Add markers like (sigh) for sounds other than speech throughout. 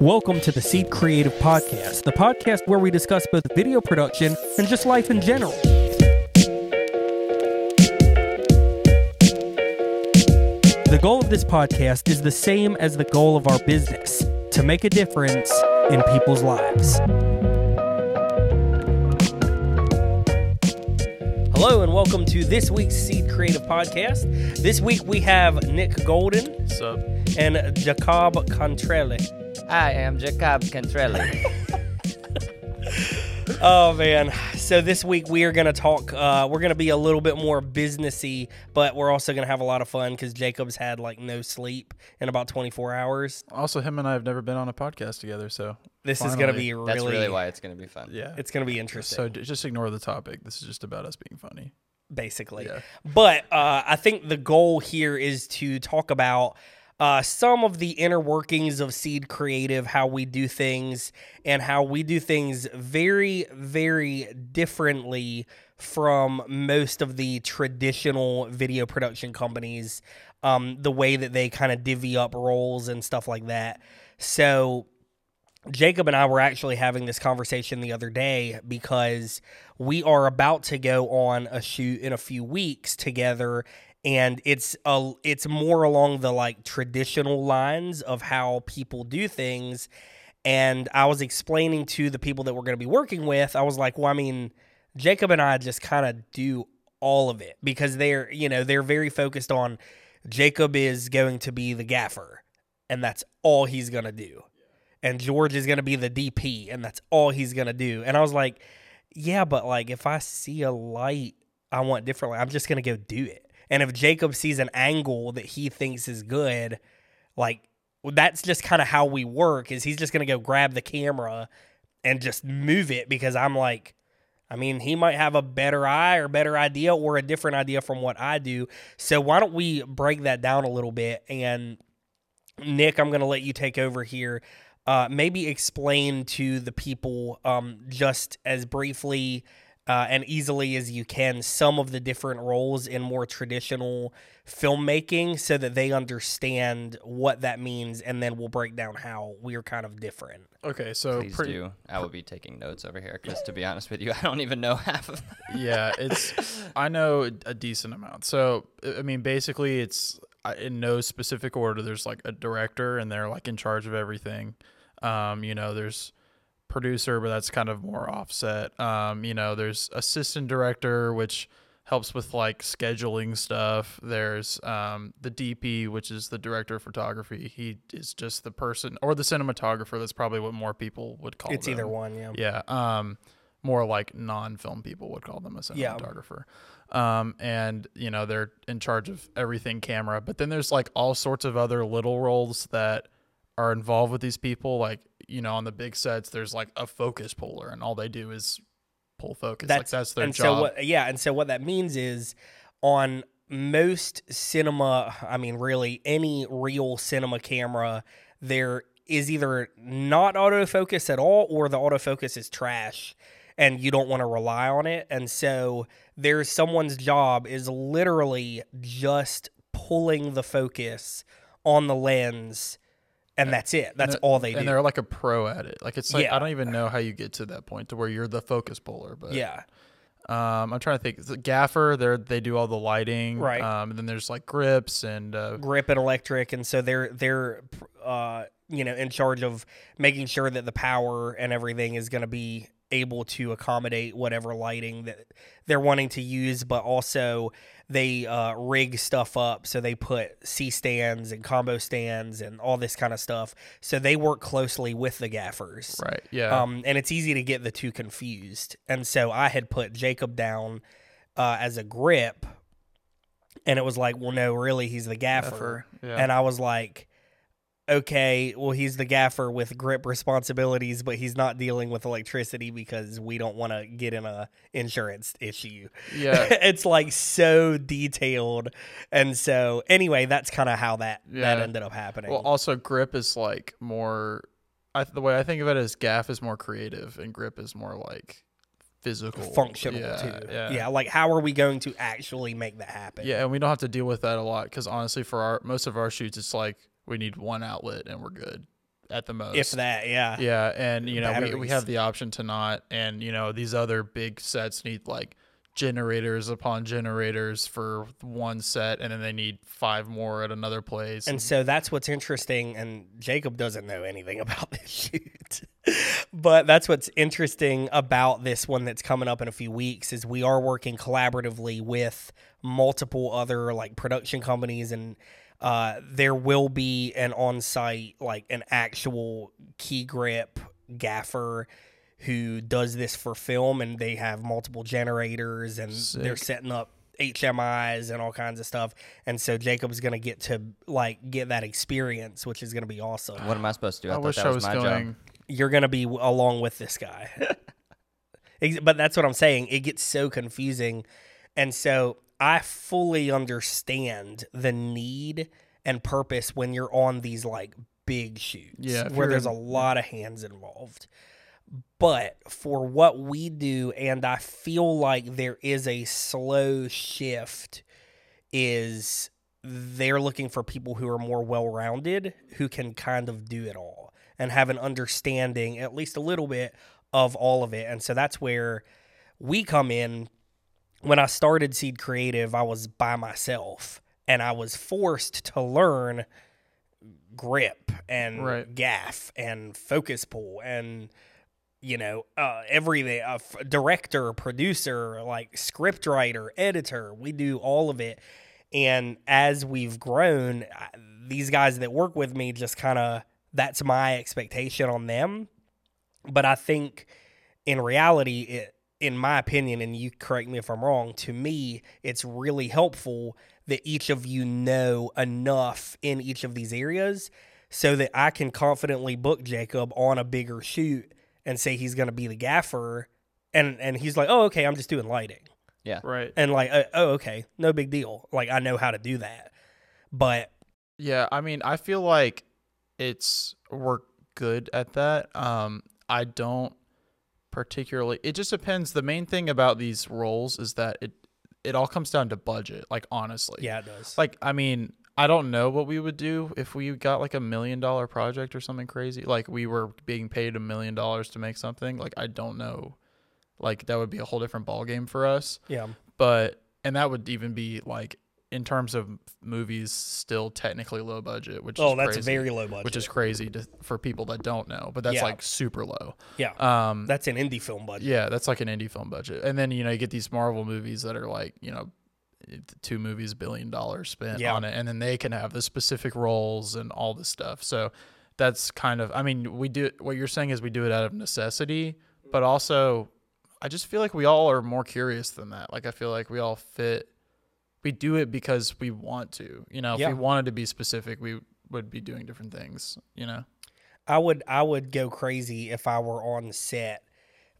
Welcome to the Seed Creative Podcast, the podcast where we discuss both video production and just life in general. The goal of this podcast is the same as the goal of our business to make a difference in people's lives. Hello, and welcome to this week's Seed Creative Podcast. This week we have Nick Golden Sup? and Jacob Contrelli. I am Jacob Cantrelli. (laughs) Oh man! So this week we are going to talk. Uh, we're going to be a little bit more businessy, but we're also going to have a lot of fun because Jacob's had like no sleep in about 24 hours. Also, him and I have never been on a podcast together, so This is going to be really. That's really why it's going to be fun. yeah. It's going to be interesting. so just ignore the topic. This is just about us being funny. basically. Yeah. But uh, I think the goal here is to talk about uh, some of the inner workings of Seed Creative, how we do things, and how we do things very, very differently from most of the traditional video production companies. Um, the way that they kind of divvy up roles and stuff like that. So Jacob and I were actually having this conversation the other day because we are about to go on a shoot in a few weeks together and it's a it's more along the like traditional lines of how people do things and I was explaining to the people that we're going to be working with I was like, "Well, I mean, Jacob and I just kind of do all of it because they're, you know, they're very focused on Jacob is going to be the gaffer and that's all he's going to do and George is going to be the DP and that's all he's going to do. And I was like, yeah, but like if I see a light I want differently, I'm just going to go do it. And if Jacob sees an angle that he thinks is good, like that's just kind of how we work is he's just going to go grab the camera and just move it because I'm like I mean, he might have a better eye or better idea or a different idea from what I do. So why don't we break that down a little bit and Nick, I'm going to let you take over here. Uh, maybe explain to the people um, just as briefly uh, and easily as you can some of the different roles in more traditional filmmaking so that they understand what that means and then we'll break down how we're kind of different. Okay, so Please pretty, do. I will be taking notes over here because, to be honest with you, (laughs) I don't even know half of them. yeah, it's (laughs) I know a decent amount. So I mean, basically, it's uh, in no specific order. There's like a director, and they're like in charge of everything. Um, you know, there's producer, but that's kind of more offset. Um, you know, there's assistant director, which helps with like scheduling stuff. There's um, the DP, which is the director of photography. He is just the person, or the cinematographer. That's probably what more people would call. It. It's either one, yeah. Yeah. Um, more like non-film people would call them a cinematographer. Yeah. cinematographer. Um, and you know they're in charge of everything camera. But then there's like all sorts of other little roles that are involved with these people. Like you know on the big sets, there's like a focus puller, and all they do is pull focus. like that's their and job. So what, yeah, and so what that means is on most cinema, I mean, really any real cinema camera, there is either not autofocus at all or the autofocus is trash and you don't want to rely on it. And so there's someone's job is literally just pulling the focus on the lens and that's it. That's And all they do. and they're like a pro at it. Like it's like Yeah. I don't even know how you get to that point to where you're the focus puller. But Yeah. Um, I'm trying to think. The gaffer, they they do all the lighting, Right. Um, and then there's like grips and uh, grip and electric and so they're they're uh you know in charge of making sure that the power and everything is going to be able to accommodate whatever lighting that they're wanting to use but also they uh, rig stuff up so they put c stands and combo stands and all this kind of stuff so they work closely with the gaffers right, yeah, um, and it's easy to get the two confused. And so I had put Jacob down uh, as a grip, and it was like, well, no, really, he's the gaffer. Gaffer, yeah. And I was like, okay, well, he's the gaffer with grip responsibilities, but he's not dealing with electricity because we don't want to get in a insurance issue. yeah, (laughs) it's like so detailed, and so anyway, that's kind of how that that ended up happening. Well, also grip is like more. I, the way I think of it is gaff is more creative and grip is more like physical, functional yeah, too. Yeah, like how are we going to actually make that happen? Yeah, and we don't have to deal with that a lot because honestly, for our most of our shoots, it's like we need one outlet and we're good. at the most. if that, yeah. Yeah, and you know we, we have the option to not, and you know these other big sets need like generators upon generators for one set, and then they need five more at another place. And so that's what's interesting. And Jacob doesn't know anything (laughs) about this shoot, but that's what's interesting about this one that's coming up in a few weeks is we are working collaboratively with multiple other like production companies and. Uh, there will be an on-site, like an actual key grip gaffer who does this for film, and they have multiple generators, and they're setting up HMIs and all kinds of stuff. And so Jacob's gonna get to like get that experience, which is gonna be awesome. What am I supposed to do? I, I thought wish that I was, was my going. job. You're gonna be along with this guy. (laughs) But that's what I'm saying. It gets so confusing, and so I fully understand the need and purpose when you're on these like big shoots, Yeah, where there's a lot of hands involved. But for what we do, and I feel like there is a slow shift, is they're looking for people who are more well rounded, who can kind of do it all and have an understanding, at least a little bit, of all of it. And so that's where we come in. When I started Seed Creative, I was by myself and I was forced to learn grip and Right. gaff and focus pull and you know uh, everything uh, f- director producer like script writer editor we do all of it and as we've grown I- these guys that work with me just kind of that's my expectation on them but i think in reality it in my opinion and you correct me if i'm wrong to me it's really helpful that each of you know enough in each of these areas so that i can confidently book jacob on a bigger shoot and say he's going to be the gaffer and and he's like oh okay i'm just doing lighting Yeah. Right. and like uh, oh okay no big deal like i know how to do that but Yeah, I mean, I feel like it's we're good at that. Um, I don't particularly. It just depends. The main thing about these roles is that it it all comes down to budget. Like honestly, yeah it does Like I mean, I don't know what we would do if we got like a million dollar project or something crazy. Like we were being paid a million dollars to make something. Like I don't know. Like that would be a whole different ball game for us. yeah But and that would even be like in terms of movies still technically low budget, which oh is that's crazy, very low budget which is crazy to, for people that don't know. But that's Yeah. like super low. yeah Um that's an indie film budget yeah, that's like an indie film budget. And then, you know, you get these Marvel movies that are like, you know, two movies, billion dollars spent Yeah. on it. And then they can have the specific roles and all this stuff. So that's kind of, I mean, we do, what you're saying is we do it out of necessity, but also I just feel like we all are more curious than that. Like, I feel like we all fit, we do it because we want to. You know, if Yeah. we wanted to be specific, we would be doing different things, you know? I would I would go crazy if I were on set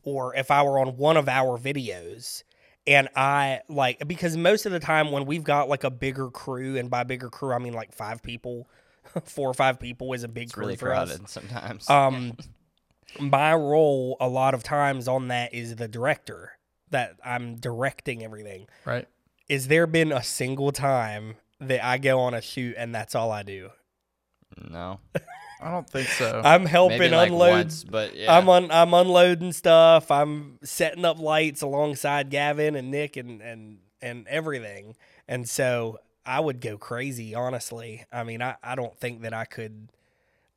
or if I were on one of our videos and I like because most of the time when we've got like a bigger crew and by bigger crew I mean like 5 people, (laughs) 4 or 5 people is a big It's crew really for us. crowded sometimes. Um (laughs) my role a lot of times on that is the director that I'm directing everything. Right. Is there been a single time that I go on a shoot and that's all I do? no, I don't think so. (laughs) I'm helping like unload once, but yeah. I'm un- I'm unloading stuff. I'm setting up lights alongside Gavin and Nick and and and everything. And so I would go crazy, honestly. I mean, I, I don't think that I could.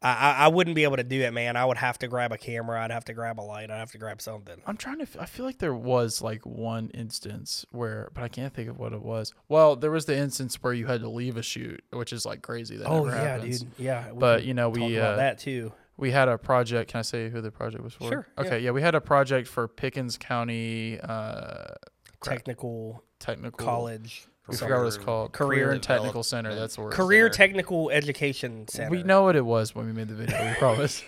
I, I wouldn't be able to do it, man. I would have to grab a camera. I'd have to grab a light. I'd have to grab something. I'm trying to. f- I feel like there was like one instance where, but I can't think of what it was. Well, there was the instance where you had to leave a shoot, which is like crazy. That Oh yeah, happens. dude. Yeah. But you know, we uh, that too. we had a project. Can I say who the project was for? Sure. Okay. Yeah, we had a project for Pickens County uh. Technical Technical college. We forgot what it's called. Career and Technical Center. That's where. Career Center. Technical Education Center. We know what it was when we made the video. We (laughs) promise.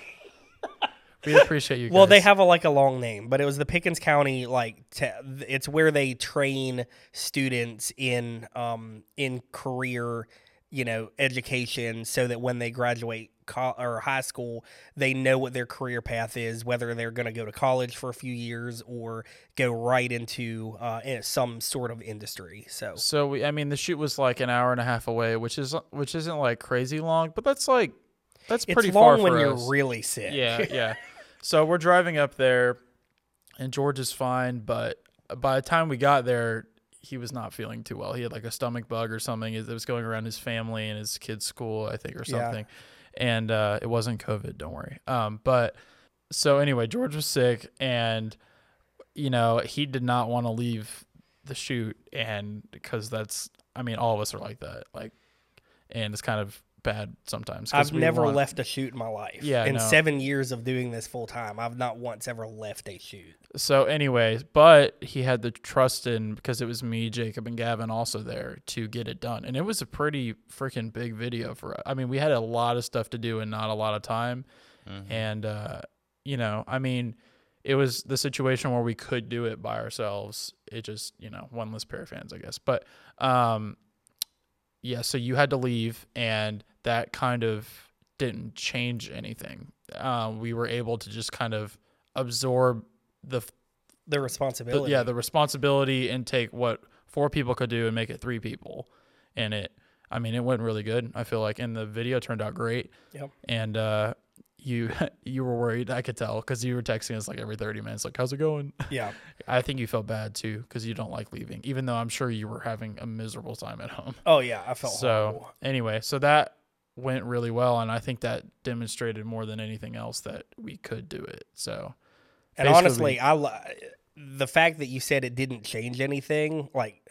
we appreciate you. Guys. Well, they have a like a long name, but it was the Pickens County like te- it's where they train students in um in career, you know, education so that when they graduate co- or high school, they know what their career path is, whether they're going to go to college for a few years or go right into uh in some sort of industry. So, So we, I mean, the shoot was like an hour and a half away, which is which isn't like crazy long, but that's like That's pretty it's long far when you're us. really sick. Yeah, (laughs) yeah. So we're driving up there, and George is fine, but by the time we got there, he was not feeling too well. He had like a stomach bug or something that was going around his family and his kid's school, I think, or something. Yeah. And uh, it wasn't COVID, don't worry. Um, but so anyway, George was sick, and you know he did not want to leave the shoot, and because that's, I mean, all of us are like that, like, and it's kind of bad sometimes. I've never want- left a shoot in my life. Yeah, in know. seven years of doing this full time, I've not once ever left a shoot. So, anyways, but he had the trust in because it was me, Jacob, and Gavin also there to get it done, and it was a pretty freaking big video for. I mean, we had a lot of stuff to do and not a lot of time, Mhm. and uh, you know, I mean, it was the situation where we could do it by ourselves. It just, you know, one less pair of fans, I guess. But, um, yeah, so you had to leave, and that kind of didn't change anything. Um, we were able to just kind of absorb the The the, responsibility. yeah the responsibility and take what four people could do and make it three people and it i mean it went really good i feel like and the video turned out great Yep. and uh you (laughs) you were worried i could tell because you were texting us like every 30 minutes like how's it going yeah. (laughs) i think you felt bad too because you don't like leaving even though i'm sure you were having a miserable time at home Oh yeah, I felt so horrible. anyway so that went really well and i think that demonstrated more than anything else that we could do it so And honestly, I the fact that you said it didn't change anything, like,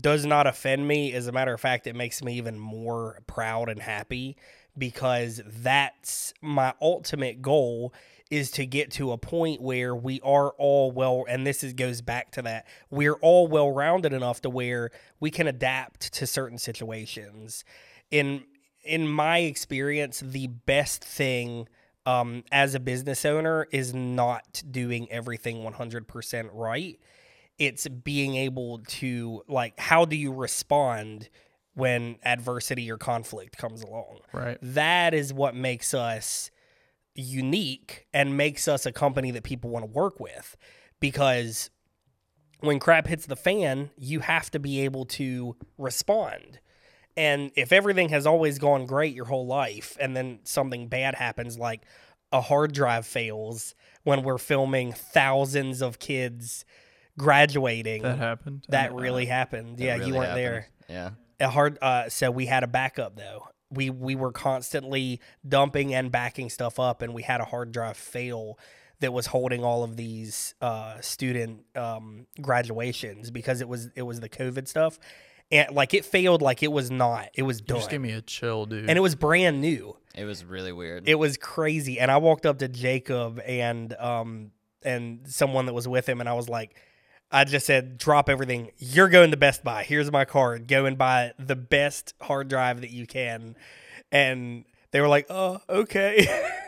does not offend me. As a matter of fact, it makes me even more proud and happy because that's my ultimate goal is to get to a point where we are all well and this is goes back to that we're all well rounded enough to where we can adapt to certain situations. In in my experience the best thing um, as a business owner is not doing everything 100% right. It's being able to like how do you respond when adversity or conflict comes along. Right. That is what makes us unique and makes us a company that people want to work with because when crap hits the fan you have to be able to respond. And if everything has always gone great your whole life and then something bad happens like a hard drive fails when we're filming thousands of kids graduating that happened? that Uh, really happened. That yeah really you weren't happened. there Yeah. A hard uh so we had a backup though. We we were constantly dumping and backing stuff up and we had a hard drive fail that was holding all of these uh student um graduations because it was it was the covid stuff. And like it failed like it was not. It was You done just give me a chill, dude. and it was brand new. It was really weird. it was crazy. And i walked up to jacob and um and someone that was with him and i was like i just said drop everything. You're going to best buy. Here's my card. Go and buy the best hard drive that you can. And they were like oh okay. (laughs)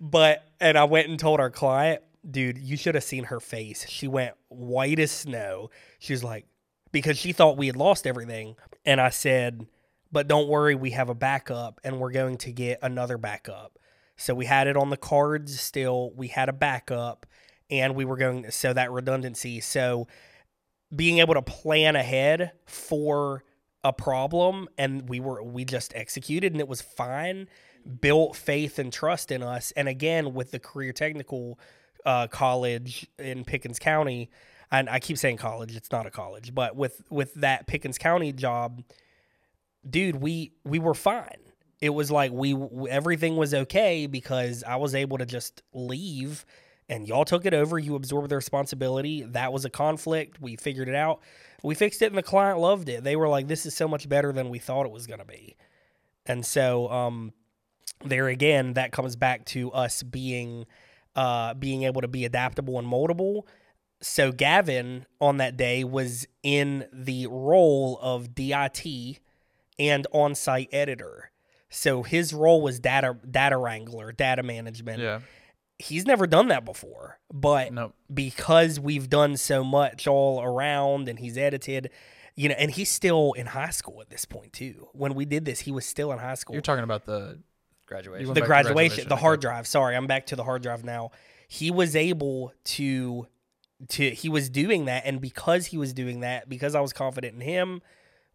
But and i went and told our client dude you should have seen her face. She went white as snow. She was like because she thought we had lost everything. And i said but don't worry, we have a backup and we're going to get another backup. So we had it on the cards still, we had a backup and we were going so that redundancy. So being able to plan ahead for a problem and we were we just executed and it was fine, built faith and trust in us. And again, with the career technical uh, college in Pickens County, and I keep saying college, it's not a college, but with with that Pickens County job, dude, we we were fine. It was like we everything was okay because I was able to just leave and y'all took it over. You absorbed the responsibility. That was a conflict. We figured it out. We fixed it and the client loved it. They were like, this is so much better than we thought it was going to be. And so, um, there again, that comes back to us being, uh, being able to be adaptable and moldable. So Gavin on that day was in the role of DIT and on-site editor. So his role was data data wrangler, data management. yeah. He's never done that before, but Nope. because we've done so much all around and he's edited, you know, and he's still in high school at this point too. When we did this, he was still in high school You're talking about the Graduation. the graduation, graduation, the hard drive. Sorry, I'm back to the hard drive now. He was able to to he was doing that and because he was doing that, because I was confident in him,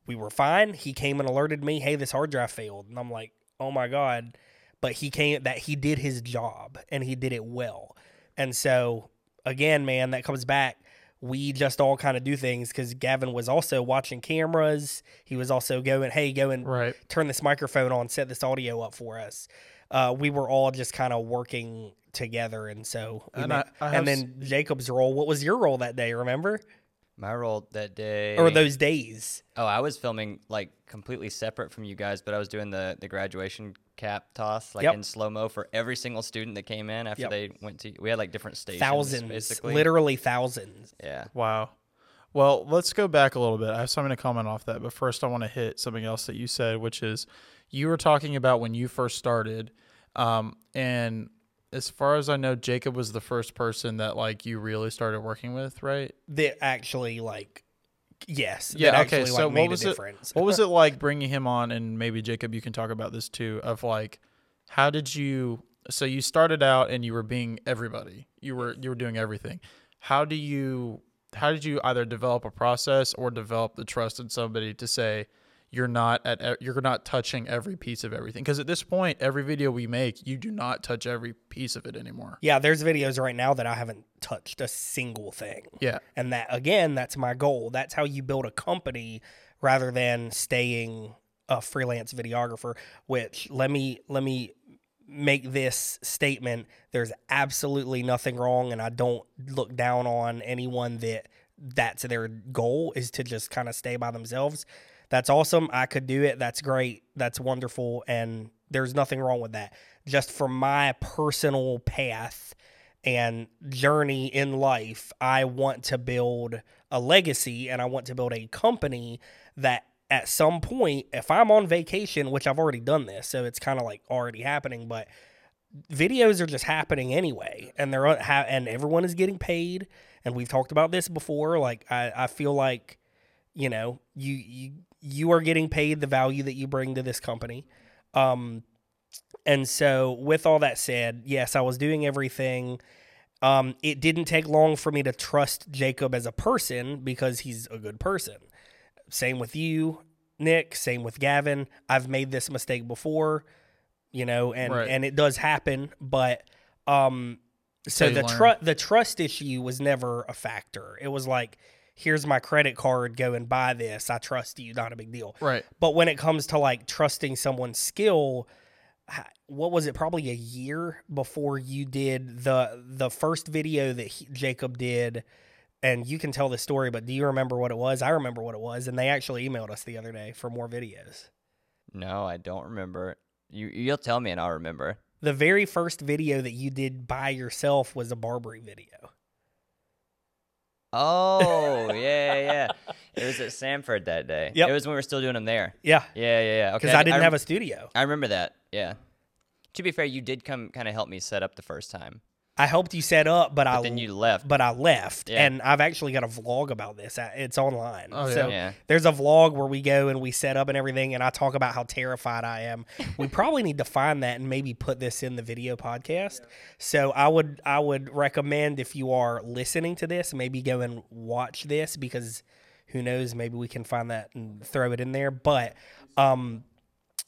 we were fine. He came and alerted me, "Hey, this hard drive failed." And I'm like, "Oh my god." But he came that he did his job and he did it well. And so again, man, that comes back. We just all kind of do things because Gavin was also watching cameras. He was also going, "Hey, go and Right. turn this microphone on, set this audio up for us." Uh, we were all just kind of working together, and so And met- I- I and then Jacob's role. What was your role that day? Remember, My role that day. or those days? Oh, I was filming like completely separate from you guys, but I was doing the the graduation cap toss like Yep. in slow mo for every single student that came in after Yep. they went to. We had like different stations, Thousands, basically. literally thousands. Yeah. Wow. Well, let's go back a little bit. I have something to comment off that, but first I want to hit something else that you said, which is you were talking about when you first started, um, and as far as I know, Jacob was the first person that like you really started working with, right? That actually like, yes, Yeah, okay, actually, so like, what made was a it- difference. What was (laughs) it like bringing him on? And maybe Jacob, you can talk about this too. Of like, how did you? So you started out and you were being everybody. You were you were doing everything. How do you? How did you either develop a process or develop the trust in somebody to say you're not at you're not touching every piece of everything? Because at this point, every video we make, you do not touch every piece of it anymore. Yeah, there's videos right now that I haven't touched a single thing. Yeah. And that again, that's my goal. That's how you build a company rather than staying a freelance videographer, which let me let me make this statement. There's absolutely nothing wrong and I don't look down on anyone that that's their goal is to just kind of stay by themselves. That's awesome. I could do it. That's great. That's wonderful and there's nothing wrong with that. Just for my personal path and journey in life, I want to build a legacy and I want to build a company that at some point, if I'm on vacation, which I've already done this, so it's kind of like already happening, but videos are just happening anyway, and they're and everyone is getting paid, and we've talked about this before. Like I, I feel like, you know, you you you are getting paid the value that you bring to this company. Um, and so, with all that said, yes, I was doing everything. Um, it didn't take long for me to trust Jacob as a person because he's a good person. Same with you, Nick. Same with Gavin. I've made this mistake before, you know, and Right. and it does happen. But um, so the trust the trust issue was never a factor. It was like, here's my credit card. Go and buy this. I trust you. Not a big deal. Right. But when it comes to like trusting someone's skill, what was it? Probably a year before you did the the first video that he, Jacob did, and you can tell the story. But do you remember what it was? I remember what it was, and they actually emailed us the other day for more videos. No, I don't remember. You you'll tell me and I'll remember. The very first video that you did by yourself was a Barbary video. Oh yeah, yeah. It was at Sanford that day. Yep. It was when we were still doing them there. Yeah, Yeah, yeah, yeah. Okay. because I didn't rem- have a studio. I remember that. Yeah. To be fair, you did come kind of help me set up the first time. I helped you set up, but, I then you left. But I left, Yeah. and I've actually got a vlog about this. Uh, It's online. Oh, yeah. so Yeah. there's a vlog where we go and we set up and everything, and I talk about how terrified I am. (laughs) we probably need to find that and maybe put this in the video podcast. So I would I would recommend if you are listening to this, maybe go and watch this because who knows, maybe we can find that and throw it in there. But um,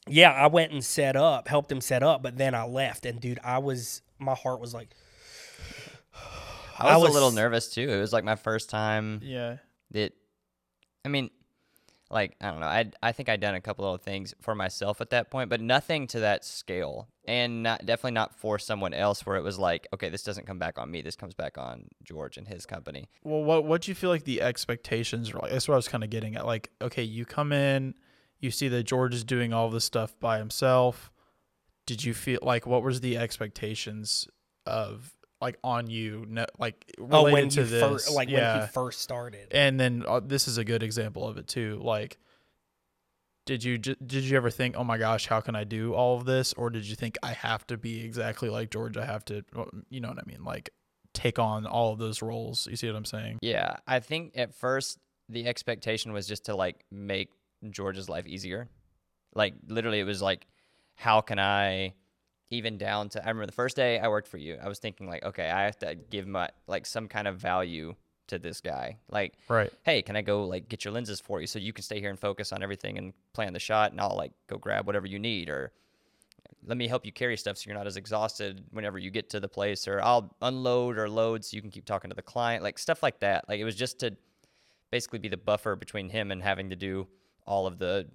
yeah, I went and set up, helped him set up, but then I left, and dude, I was my heart was like. (sighs) I was, I a was- little nervous too. It was like my first time Yeah. that I mean like I don't know. I I think I'd done a couple of things for myself at that point, but nothing to that scale. And not definitely not for someone else where it was like, okay, this doesn't come back on me. This comes back on George and his company. Well, what what do you feel like the expectations are like? That's what I was kind of getting at. Like, okay, you come in, you see that George is doing all this stuff by himself. Did you feel like what was the expectations of like on you? No, like Oh, related when to you this, first, like when he first started. and then uh, this is a good example of it too. Like, did you did you ever think, oh my gosh, how can I do all of this, or did you think I have to be exactly like George? I have to, you know what I mean? Like, take on all of those roles. You see what I'm saying? Yeah, I think at first the expectation was just to like make George's life easier. Like literally, it was like, how can I, even down to I remember the first day I worked for you, I was thinking like, okay, I have to give my like some kind of value to this guy. Like, Right. hey, can I go like get your lenses for you so you can stay here and focus on everything and plan the shot, and I'll like go grab whatever you need or. let me help you carry stuff so you're not as exhausted whenever you get to the place, or I'll unload or load so you can keep talking to the client, like stuff like that. Like it was just to basically be the buffer between him and having to do all of the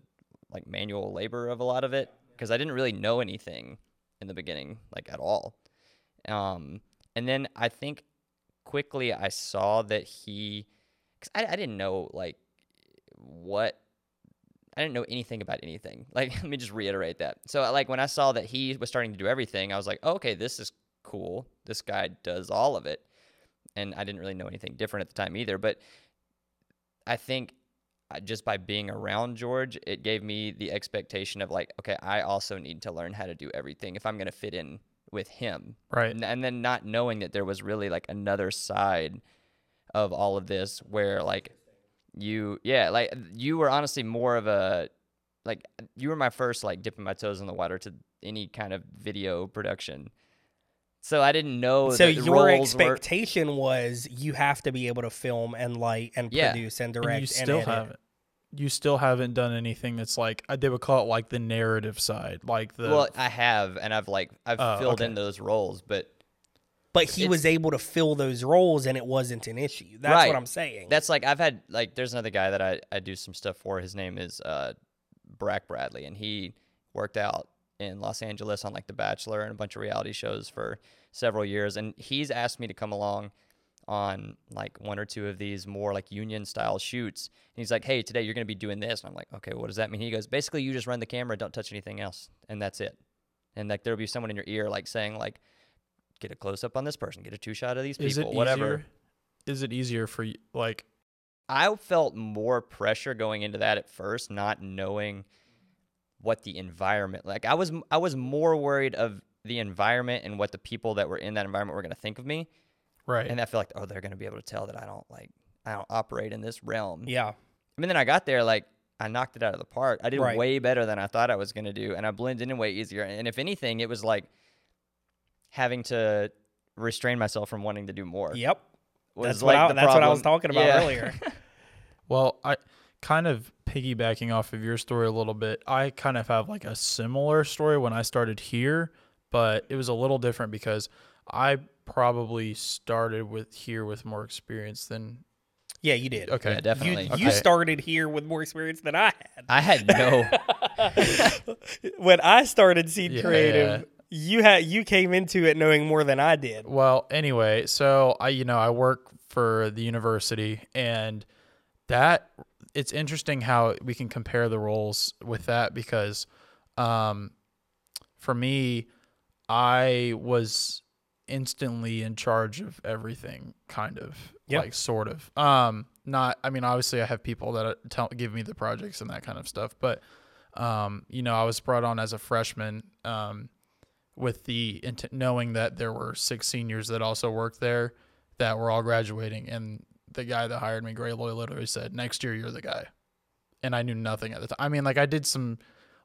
like manual labor of a lot of it because I didn't really know anything in the beginning, like at all. Um, and then I think quickly I saw that he, cause I, I didn't know like what I didn't know anything about anything. (laughs) Like, let me just reiterate that. So, like, when I saw that he was starting to do everything, I was like, oh, okay, this is cool. This guy does all of it. And I didn't really know anything different at the time either. But I think just by being around George, it gave me the expectation of, like, okay, I also need to learn how to do everything if I'm going to fit in with him. Right. And, and then not knowing that there was really like another side of all of this where, like, you yeah like you were honestly more of a like you were my first like dipping my toes in the water to any kind of video production so i didn't know So that your roles were- expectation was you have to be able to film and light and Yeah. produce and direct. And direct you still edit. haven't. You still haven't done anything that's like uh, they would call it like the narrative side, like the well i have and i've like i've Oh, filled okay. in those roles but But he It's- was able to fill those roles and it wasn't an issue. That's Right. what I'm saying. that's like i've had like there's another guy that i, I do some stuff for his name is uh brack bradley and he worked out in los angeles on like the bachelor and a bunch of reality shows for several years and he's asked me to come along on like one or two of these more like union style shoots. And he's like hey today you're going to be doing this. And i'm like okay what does that mean? He goes basically you just run the camera don't touch anything else and that's it. And like there'll be someone in your ear like saying like get a close up on this person get a two shot of these is it people whatever. easier? Is it easier for you like I felt more pressure going into that at first, not knowing what the environment like. I was I was more worried of the environment and what the people that were in that environment were going to think of me, right? and I feel like oh they're going to be able to tell that I don't like I don't operate in this realm. yeah. I mean, then I got there like I knocked it out of the park. I did Right. way better than I thought I was going to do, and I blended in way easier. And if anything, it was like having to restrain myself from wanting to do more. Yep. was That's like what I, the that's what I was talking about Yeah. earlier. (laughs) Well, I kind of piggybacking off of your story a little bit. I kind of have like a similar story when I started here, but it was a little different because I probably started with here with more experience than Yeah, you did. okay. Yeah, definitely. you Okay. started here with more experience than I had. I had no. (laughs) when I started Seed Yeah. Creative, you had you came into it knowing more than I did. Well, anyway, so I you know, I work for the university and that it's interesting how we can compare the roles with that because um for me I was instantly in charge of everything kind of Yep. like sort of um not i mean obviously i have people that uh, tell give me the projects and that kind of stuff but um you know i was brought on as a freshman um with the knowing that there were six seniors that also worked there that were all graduating and the guy that hired me gray lloyd literally said next year you're the guy. And i knew nothing at the time. I mean like i did some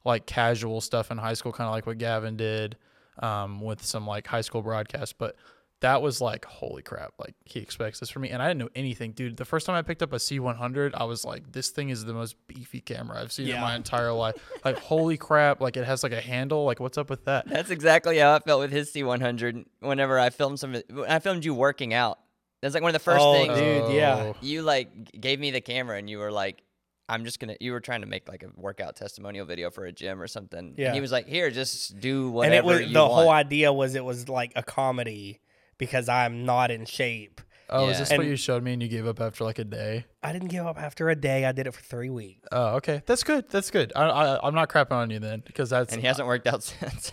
like casual stuff in high school kind of like what gavin did um, with some like high school broadcasts but that was like holy crap like he expects this from me and i didn't know anything. Dude the first time i picked up a c100 i was like this thing is the most beefy camera i've seen in my entire life. Like holy crap like it has like a handle? Like what's up with that? That's exactly how I felt with his C100. Whenever I filmed some, of it- when I filmed you working out. That's like one of the first Oh, things. dude, yeah. Oh. You like gave me the camera and you were like, "I'm just gonna." You were trying to make like a workout testimonial video for a gym or something. Yeah. And he was like, "Here, just do whatever." and it was you the want." whole idea was it was like a comedy because I'm not in shape. oh is Yeah. this what you showed me and you gave up after like a day I didn't give up after a day. I did it for three weeks. oh okay that's good that's good i, I i'm not crapping on you then because that's and he hasn't worked out (laughs) since.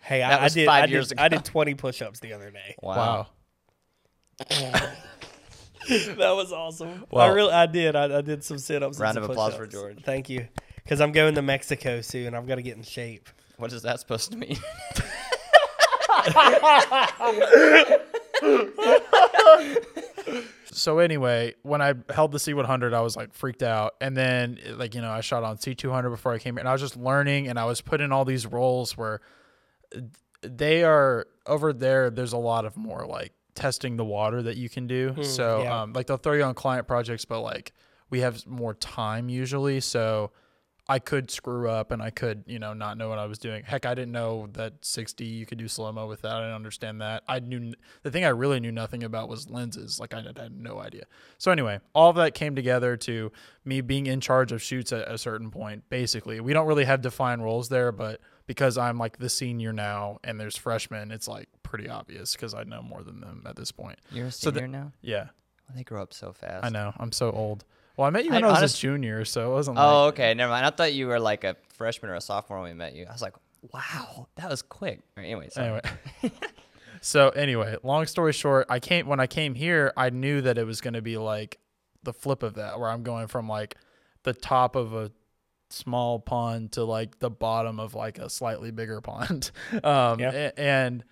Hey, That I, I did. five I years did, I did 20 push-ups the other day. wow (laughs) that was awesome. Well, I Well- really, I did. I, I did some sit-ups. Round of applause for push-ups. George. Thank you, because I'm going to Mexico soon. I've got to get in shape. what is that supposed to mean? (laughs) so anyway, when I held the C100, I was like freaked out, and then like you know I shot on C200 before I came here, and I was just learning, and I was put in all these roles where uh, they are over there. There's a lot of more like testing the water that you can do. so yeah. um, like they'll throw you on client projects, but like we have more time usually, so I could screw up and I could, you know, not know what I was doing. Heck, I didn't know that 60 you could do slow mo with that. I didn't understand that. I knew the thing I really knew nothing about was lenses. Like I had, had no idea. So anyway, all of that came together to me being in charge of shoots at a certain point. Basically, we don't really have defined roles there, but because I'm like the senior now and there's freshmen, it's like pretty obvious because I know more than them at this point. You're a So senior now. Yeah, Well, they grow up so fast. I know. I'm so old. Well, I met you when I, was honest- a junior, so it wasn't. Oh, like, okay. Never mind. I thought you were like a freshman or a sophomore when we met you. I was like, wow, that was quick. Or Anyway, sorry. Anyway. (laughs) so anyway, long story short, I came when I came here, I knew that it was going to be like the flip of that, where I'm going from like the top of a small pond to like the bottom of like a slightly bigger pond. (laughs) Um, Yeah. and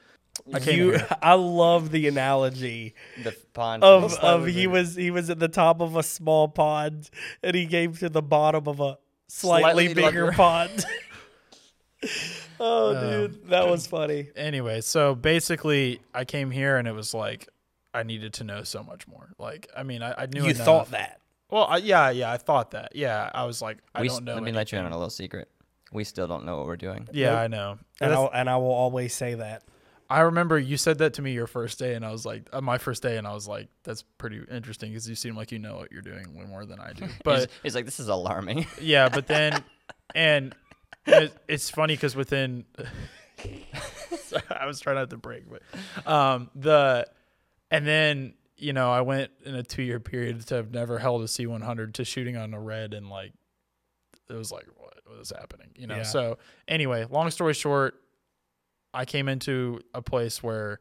I came You. I love the analogy The pond. of of he bigger. was he was at the top of a small pond and he came to the bottom of a slightly, Slightly bigger larger. pond. (laughs) (laughs) oh, Um, dude, that was funny. anyway, so basically, I came here and it was like I needed to know so much more. Like, I mean, I, I knew You enough. thought that. Well, I, yeah, yeah, I thought that. Yeah, I was like, I we, don't know. Let me let you in on a little secret. We still don't know what we're doing. Yeah, Nope. I know. And, I'll, and I will always say that. I remember you said that to me your first day, and I was like, uh, my first day, and I was like, that's pretty interesting because you seem like you know what you're doing way more than I do. (laughs) He's, But he's like, this is alarming. (laughs) yeah, but then, and it, it's funny because within, (laughs) I was trying not to break, but um, the, and then you know I went in a two year period to have never held a C100 to shooting on a red, and like, it was like, what was happening, you know? Yeah. So anyway, long story short, I came into a place where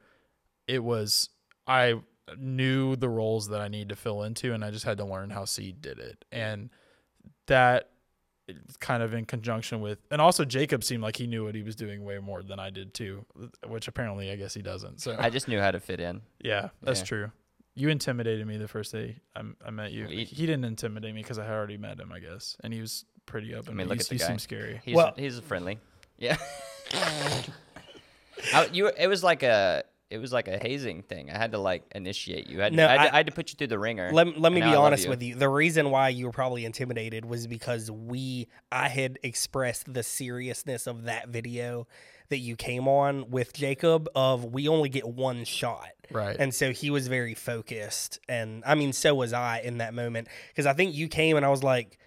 it was I knew the roles that I need to fill into, and I just had to learn how C did it, and that kind of in conjunction with, and also Jacob seemed like he knew what he was doing way more than I did too, which apparently I guess he doesn't. So I just knew how to fit in. (laughs) yeah, that's Yeah. true. You intimidated me the first day I, I met you. We- he didn't intimidate me because I had already met him, I guess, and he was pretty open. I mean, but look he, at the he guy. seemed scary. He's Well- he's friendly. Yeah. (laughs) I, you it was like a it was like a hazing thing. I had to like initiate you. I had, No, I, had to, I- I had to put you through the ringer. Let, let me be now I love honest you. with you. The reason why you were probably intimidated was because we I had expressed the seriousness of that video that you came on with Jacob of we only get one shot. Right. And so he was very focused and I mean so was I in that moment because I think you came and I was like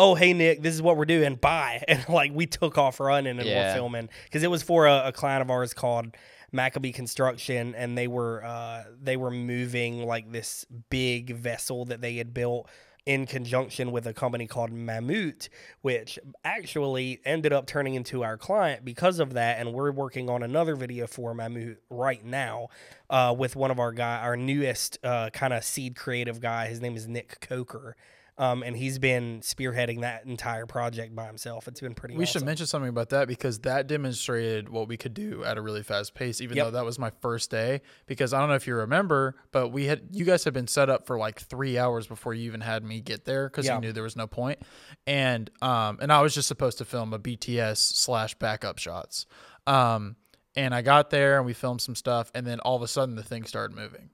Oh hey Nick, this is what we're doing. Bye, (laughs) and like we took off running and we're filming because it was for a, a client of ours called McAbee Construction, and they were uh, they were moving like this big vessel that they had built in conjunction with a company called Mammoet, which actually ended up turning into our client because of that. And we're working on another video for Mammoet right now uh, with one of our guy, our newest uh, kind of seed creative guy. His name is Nick Coker. Um, and he's been spearheading that entire project by himself. It's been pretty. We should mention something about that because that demonstrated what we could do at a really fast pace, even Yep. though that was my first day. Because I don't know if you remember, but we had you guys had been set up for like three hours before you even had me get there because Yeah. you knew there was no point. And um and I was just supposed to film a BTS slash backup shots. Um and I got there and we filmed some stuff, and then all of a sudden the thing started moving,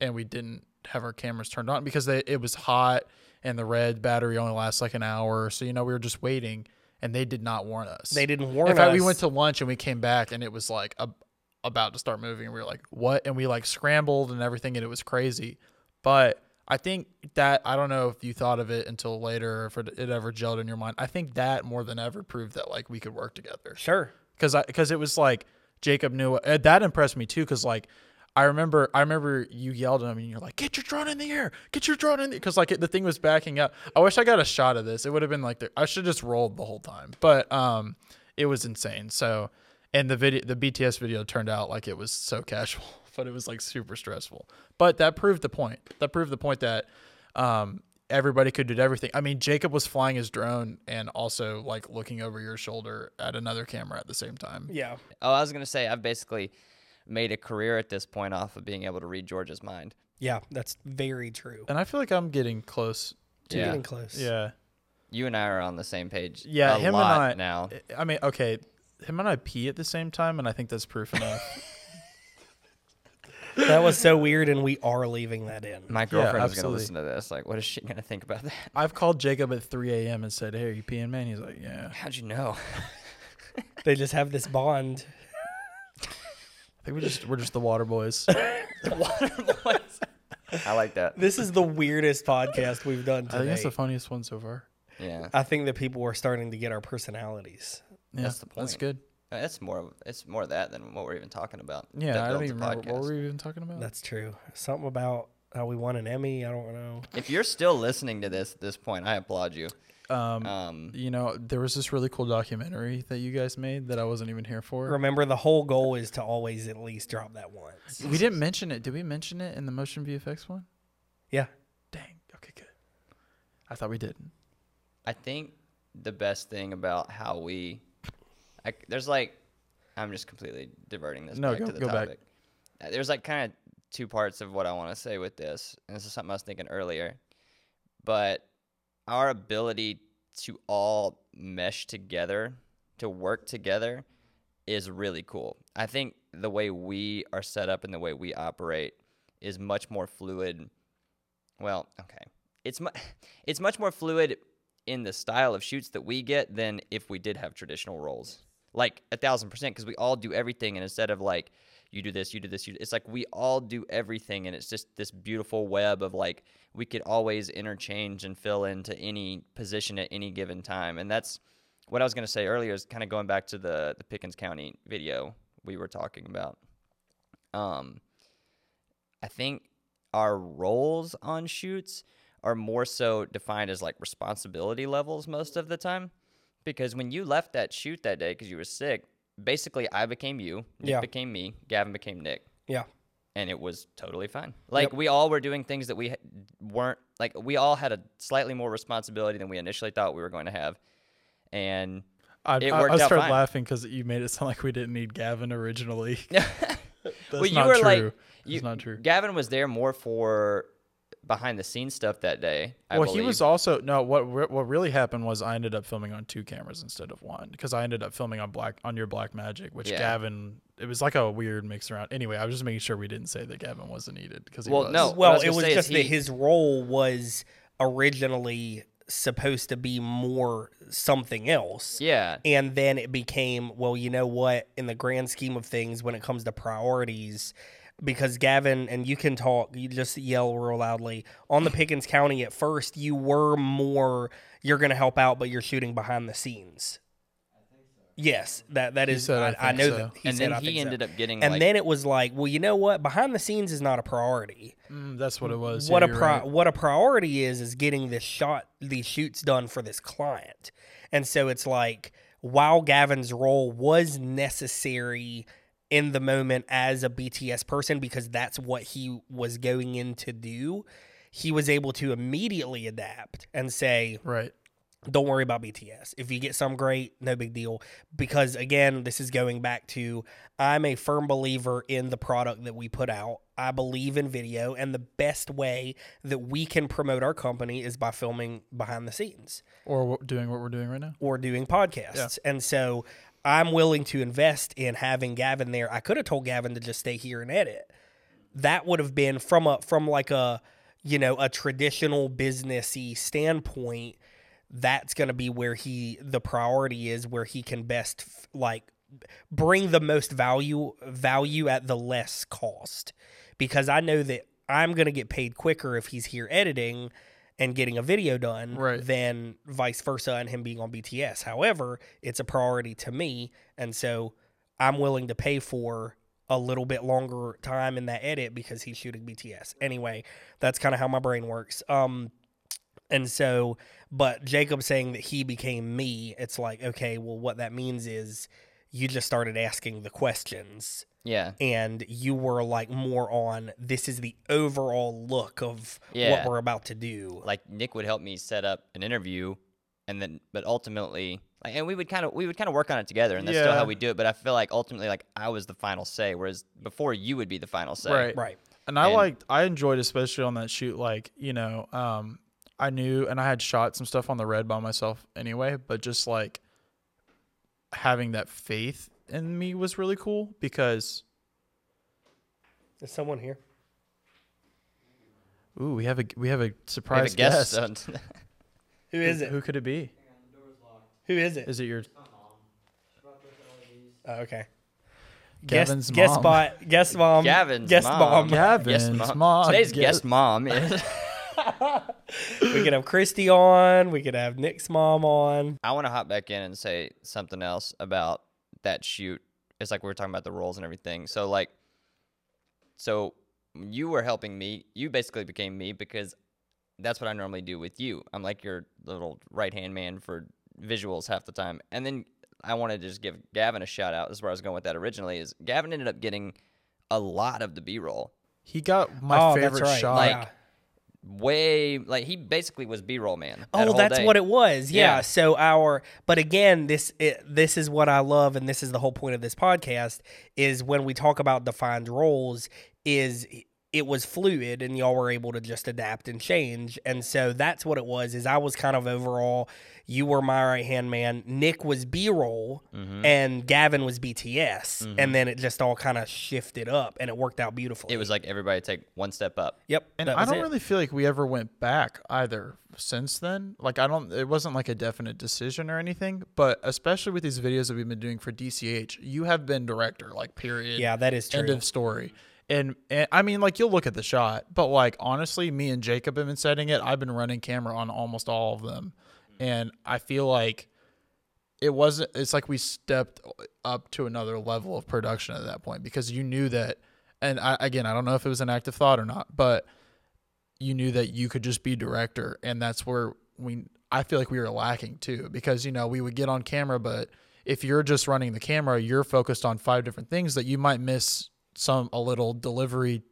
and we didn't have our cameras turned on because they, it was hot and the red battery only lasts like an hour. So you know we were just waiting, and they did not warn us. They didn't warn In fact, us. we went to lunch and we came back and it was like a, about to start moving. And we were like, "What?" And we like scrambled and everything, and it was crazy. But I think that I don't know if you thought of it until later, or if it, it ever gelled in your mind. I think that more than ever proved that like we could work together Sure. because I because it was like Jacob knew uh, that impressed me too because like I remember I remember you yelled at him and you're like get your drone in the air get your drone in the because like it, the thing was backing up I wish I got a shot of this it would have been like the, I should just rolled the whole time but um it was insane so and the video the BTS video turned out like it was so (laughs) casual but it was like super stressful but that proved the point that proved the point that um everybody could do everything. I mean, Jacob was flying his drone and also like looking over your shoulder at another camera at the same time. Yeah. Oh, I was gonna say I've basically made a career at this point off of being able to read George's mind. Yeah. That's very true. And I feel like I'm getting close. You're Yeah. getting close. Yeah. You and I are on the same page. Yeah, a him lot and I now. I mean, okay, him and I pee at the same time and I think that's proof enough. (laughs) That was so weird, and we are leaving that in. My girlfriend is gonna listen to this. Like, what is she gonna think about that? I've called Jacob at 3 a.m. and said, "Hey, are you peeing, man?" He's like, "Yeah." How'd you know? They just have this bond. I think we just we're just the water boys. (laughs) water boys. I like that. This is the weirdest podcast we've done I think today. that's the funniest one so far. Yeah, I think that people are starting to get our personalities. Yeah, That's the point. Uh, that's good. it's more. of- It's more that than what we're even talking about. Yeah, I don't even remember what podcast. were we even talking about. That's true. Something about how we won an Emmy. I don't know. If you're still listening to this at this point, I applaud you. Um, Um, you know, there was this really cool documentary that you guys made that I wasn't even here for. Remember, the whole goal is to always at least drop that once. We didn't mention it. Did we mention it in the MotionVFX one? Yeah. Dang. Okay, good. I thought we didn't. I think the best thing about how we, I, there's like, I'm just completely diverting this No, back go- to the go back. topic. Uh, There's like kind of two parts of what I want to say with this, and this is something I was thinking earlier. But our ability to all mesh together, to work together, is really cool. I think the way we are set up and the way we operate is much more fluid. Well, okay, it's mu- (laughs) it's much more fluid in the style of shoots that we get than if we did have traditional roles. Like a thousand percent, because we all do everything, and instead of like you do this, you do this, you, it's like we all do everything, and it's just this beautiful web of like we could always interchange and fill into any position at any given time, and that's what I was gonna say earlier. Is kind of going back to the the Pickens County video we were talking about. Um, I think our roles on shoots are more so defined as like responsibility levels most of the time. Because when you left that shoot that day because you were sick, basically I became you, Nick Yeah. became me, Gavin became Nick, Yeah. and it was totally fine. Like Yep. we all were doing things that we weren't like we all had a slightly more responsibility than we initially thought we were going to have, and I, It worked I out started fine. laughing because you made it sound like we didn't need Gavin originally. (laughs) That's well, you not were true. like, That's not true. Gavin was there more for behind the scenes stuff that day. I well, he was also no. What what really happened was I ended up filming on two cameras instead of one because I ended up filming on black on your Blackmagic, which Yeah. Gavin. It was like a weird mix around. Anyway, I was just making sure we didn't say that Gavin wasn't needed because he Well, was. no. Well, was it was say is just that his role was originally supposed to be more something else. Yeah, And then it became, well, you know what? In the grand scheme of things, when it comes to priorities, because Gavin, and you can talk, you just yell real loudly. On the Pickens County at first, you were more, you're going to help out, but you're shooting behind the scenes. Yes, that that is. said, I, "I I think know so." that. He and said, then "I he think so." ended up getting And like, then it was like, well, you know what? Behind the scenes is not a priority Mm, that's what it was. what yeah, a you're pri- right. what a priority is is getting this shot these shoots done for this client and so it's like while gavin's role was necessary in the moment as a bts person because that's what he was going in to do he was able to immediately adapt and say right. don't worry about BTS. If you get some great, no big deal. Because again, this is going back to I'm a firm believer in the product that we put out. I believe in video, and the best way that we can promote our company is by filming behind the scenes Or what, doing what we're doing right now. or doing podcasts. And so I'm willing to invest in having Gavin there. I could have told Gavin to just stay here and edit. That would have been from a from like a you know a traditional businessy standpoint. That's going to be where he the priority is where he can best f- like bring the most value value at the less cost because I know that I'm going to get paid quicker if he's here editing and getting a video done Right. than vice versa and him being on BTS. However, it's a priority to me and so I'm willing to pay for a little bit longer time in that edit because he's shooting BTS. Anyway, that's kind of how my brain works. Um and so, but Jacob saying that he became me, it's like, okay, well, what that means is you just started asking the questions yeah, and you were like more on this is the overall look of Yeah. what we're about to do. like Nick would help me set up an interview, and then but ultimately, like, and we would kind of we would kind of work on it together, and that's still how we do it. But I feel like ultimately, like I was the final say, whereas before you would be the final say. Right. Right. And I And- liked, I enjoyed, especially on that shoot, like, you know, um, I knew, and I had shot some stuff on the red by myself anyway, but just like having that faith in me was really cool because Is someone here? Ooh, we have a we have a We have surprise a guest. guest. on- (laughs) Who is it? Who could it be? Who is it? Is it your Oh, okay. Gavin's guest, guest mom? spot. Guest mom. Gavin's guest mom. Gavin's Guest mom. Today's Guest- guest mom is. (laughs) We could have Christy on. We could have Nick's mom on. I want to hop back in and say something else about that shoot. It's like we were talking about the roles and everything. So like, so you were helping me. You basically became me because that's what I normally do with you. I'm like your little right hand man for visuals half the time. And then I wanted to just give Gavin a shout out. This is where I was going with that originally. Is Gavin ended up getting a lot of the B roll. He got my oh, favorite right. shot. Like, yeah. Way like he basically was B roll man. that Oh, that's day. what it was. Yeah. Yeah. So our, but again, this it, this is what I love, and this is the whole point of this podcast is when we talk about defined roles, is it was fluid, and y'all were able to just adapt and change, and so that's what it was. Is I was kind of overall, you were my right hand man, Nick was B roll, Mm-hmm. and Gavin was BTS, and then it just all kind of shifted up, and it worked out beautifully. It was like everybody take one step up. yep, And I don't it. really feel like we ever went back either since then. Like I don't it wasn't like a definite decision or anything, but especially with these videos that we've been doing for DCH, you have been director, like period. Yeah, that is true. End of story. And, and I mean like you'll look at the shot, but like honestly, me and Jacob have been setting it. I've been running camera on almost all of them. And I feel like it wasn't it's like we stepped up to another level of production at that point because you knew that and I, again i don't know if it was an active thought or not but you knew that you could just be director and that's where we i feel like we were lacking too because you know we would get on camera but if you're just running the camera you're focused on five different things that you might miss some a little delivery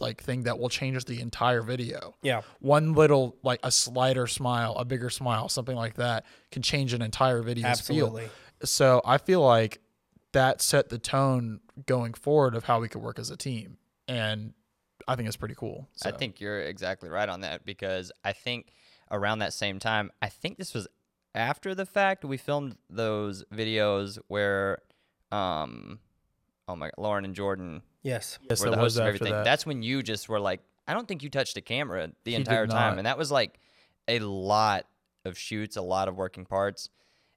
like thing that will change the entire video yeah, one little like a slighter smile, a bigger smile, something like that can change an entire video's absolutely. feel. So I feel like that set the tone going forward of how we could work as a team, and I think it's pretty cool. So. I think you're exactly right on that because I think around that same time, I think this was after the fact we filmed those videos where, um, oh my, Lauren and Jordan Yes. yes, were the was hosts of everything. that. That's when you just were like, I don't think you touched a camera the He entire time, and that was like a lot of shoots, a lot of working parts,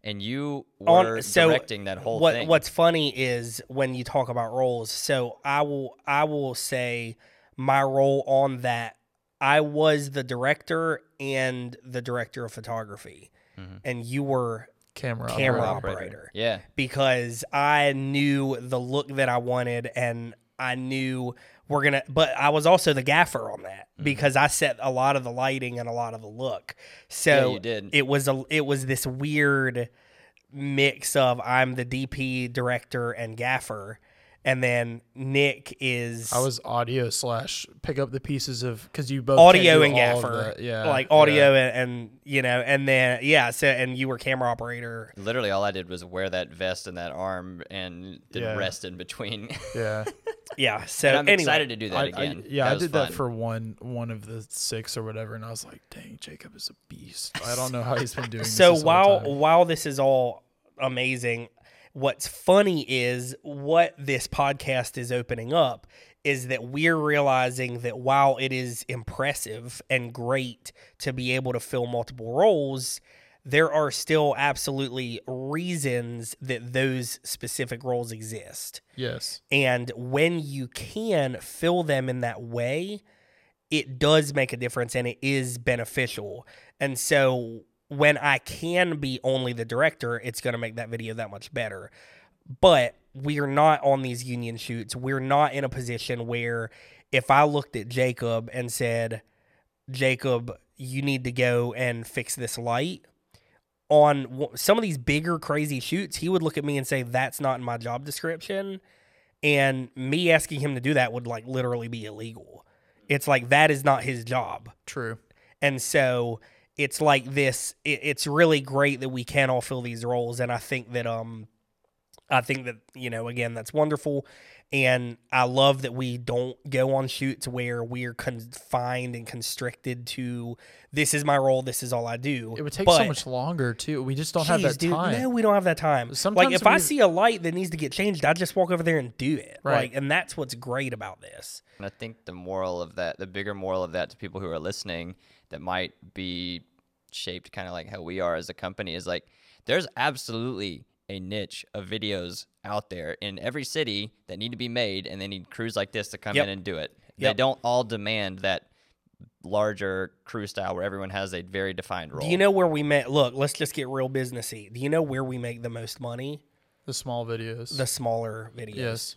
and you On- were so directing that whole what thing. what's funny is when you talk about roles so i will i will say my role on that i was the director and the director of photography mm-hmm. and you were camera, camera operator. operator. Yeah, because i knew the look that i wanted and i knew we're gonna but i was also the gaffer on that Mm-hmm. because i set a lot of the lighting and a lot of the look so you did. it was a it was this weird mix of i'm the dp director and gaffer and then nick is I was audio slash pick up the pieces of because you both audio and gaffer the- yeah, like yeah. audio and, and you know and then yeah so and you were camera operator literally all I did was wear that vest and that arm and then Yeah. rest in between. (laughs) Yeah, yeah so and I'm anyway excited to do that I, I- again. yeah, that I did fun. that for one one of the six or whatever, and I was like, dang, Jacob is a beast. I don't know how he's been doing. (laughs) this so this whole while time. while this is all amazing what's funny is what this podcast is opening up is that we're realizing that while it is impressive and great to be able to fill multiple roles there are still absolutely reasons that those specific roles exist yes, and when you can fill them in that way, it does make a difference and it is beneficial. And so when I can be only the director, it's going to make that video that much better. But we are not on these union shoots. We're not in a position where if I looked at Jacob and said, Jacob, you need to go and fix this light. On some of these bigger, crazy shoots, he would look at me and say, That's not in my job description. And me asking him to do that would like literally be illegal. It's like that is not his job. true. And so it's like this it, it's really great that we can all fill these roles and I think that um I think that you know again that's wonderful And I love that we don't go on shoots where we're confined and constricted to this is my role, this is all I do. It would take so much longer too. We just don't have that dude, time. No, we don't have that time. Sometimes like if I see a light that needs to get changed, I just walk over there and do it. Right. Like, and that's what's great about this. And I think the moral of that, the bigger moral of that to people who are listening that might be shaped kind of like how we are as a company is like there's absolutely a niche of videos out there in every city that need to be made and they need crews like this to come Yep. in and do it. They don't all demand that larger crew style where everyone has a very defined role. Do you know where we make? Look, let's just get real businessy. Do you know where we make the most money? the small videos. The smaller videos. yes.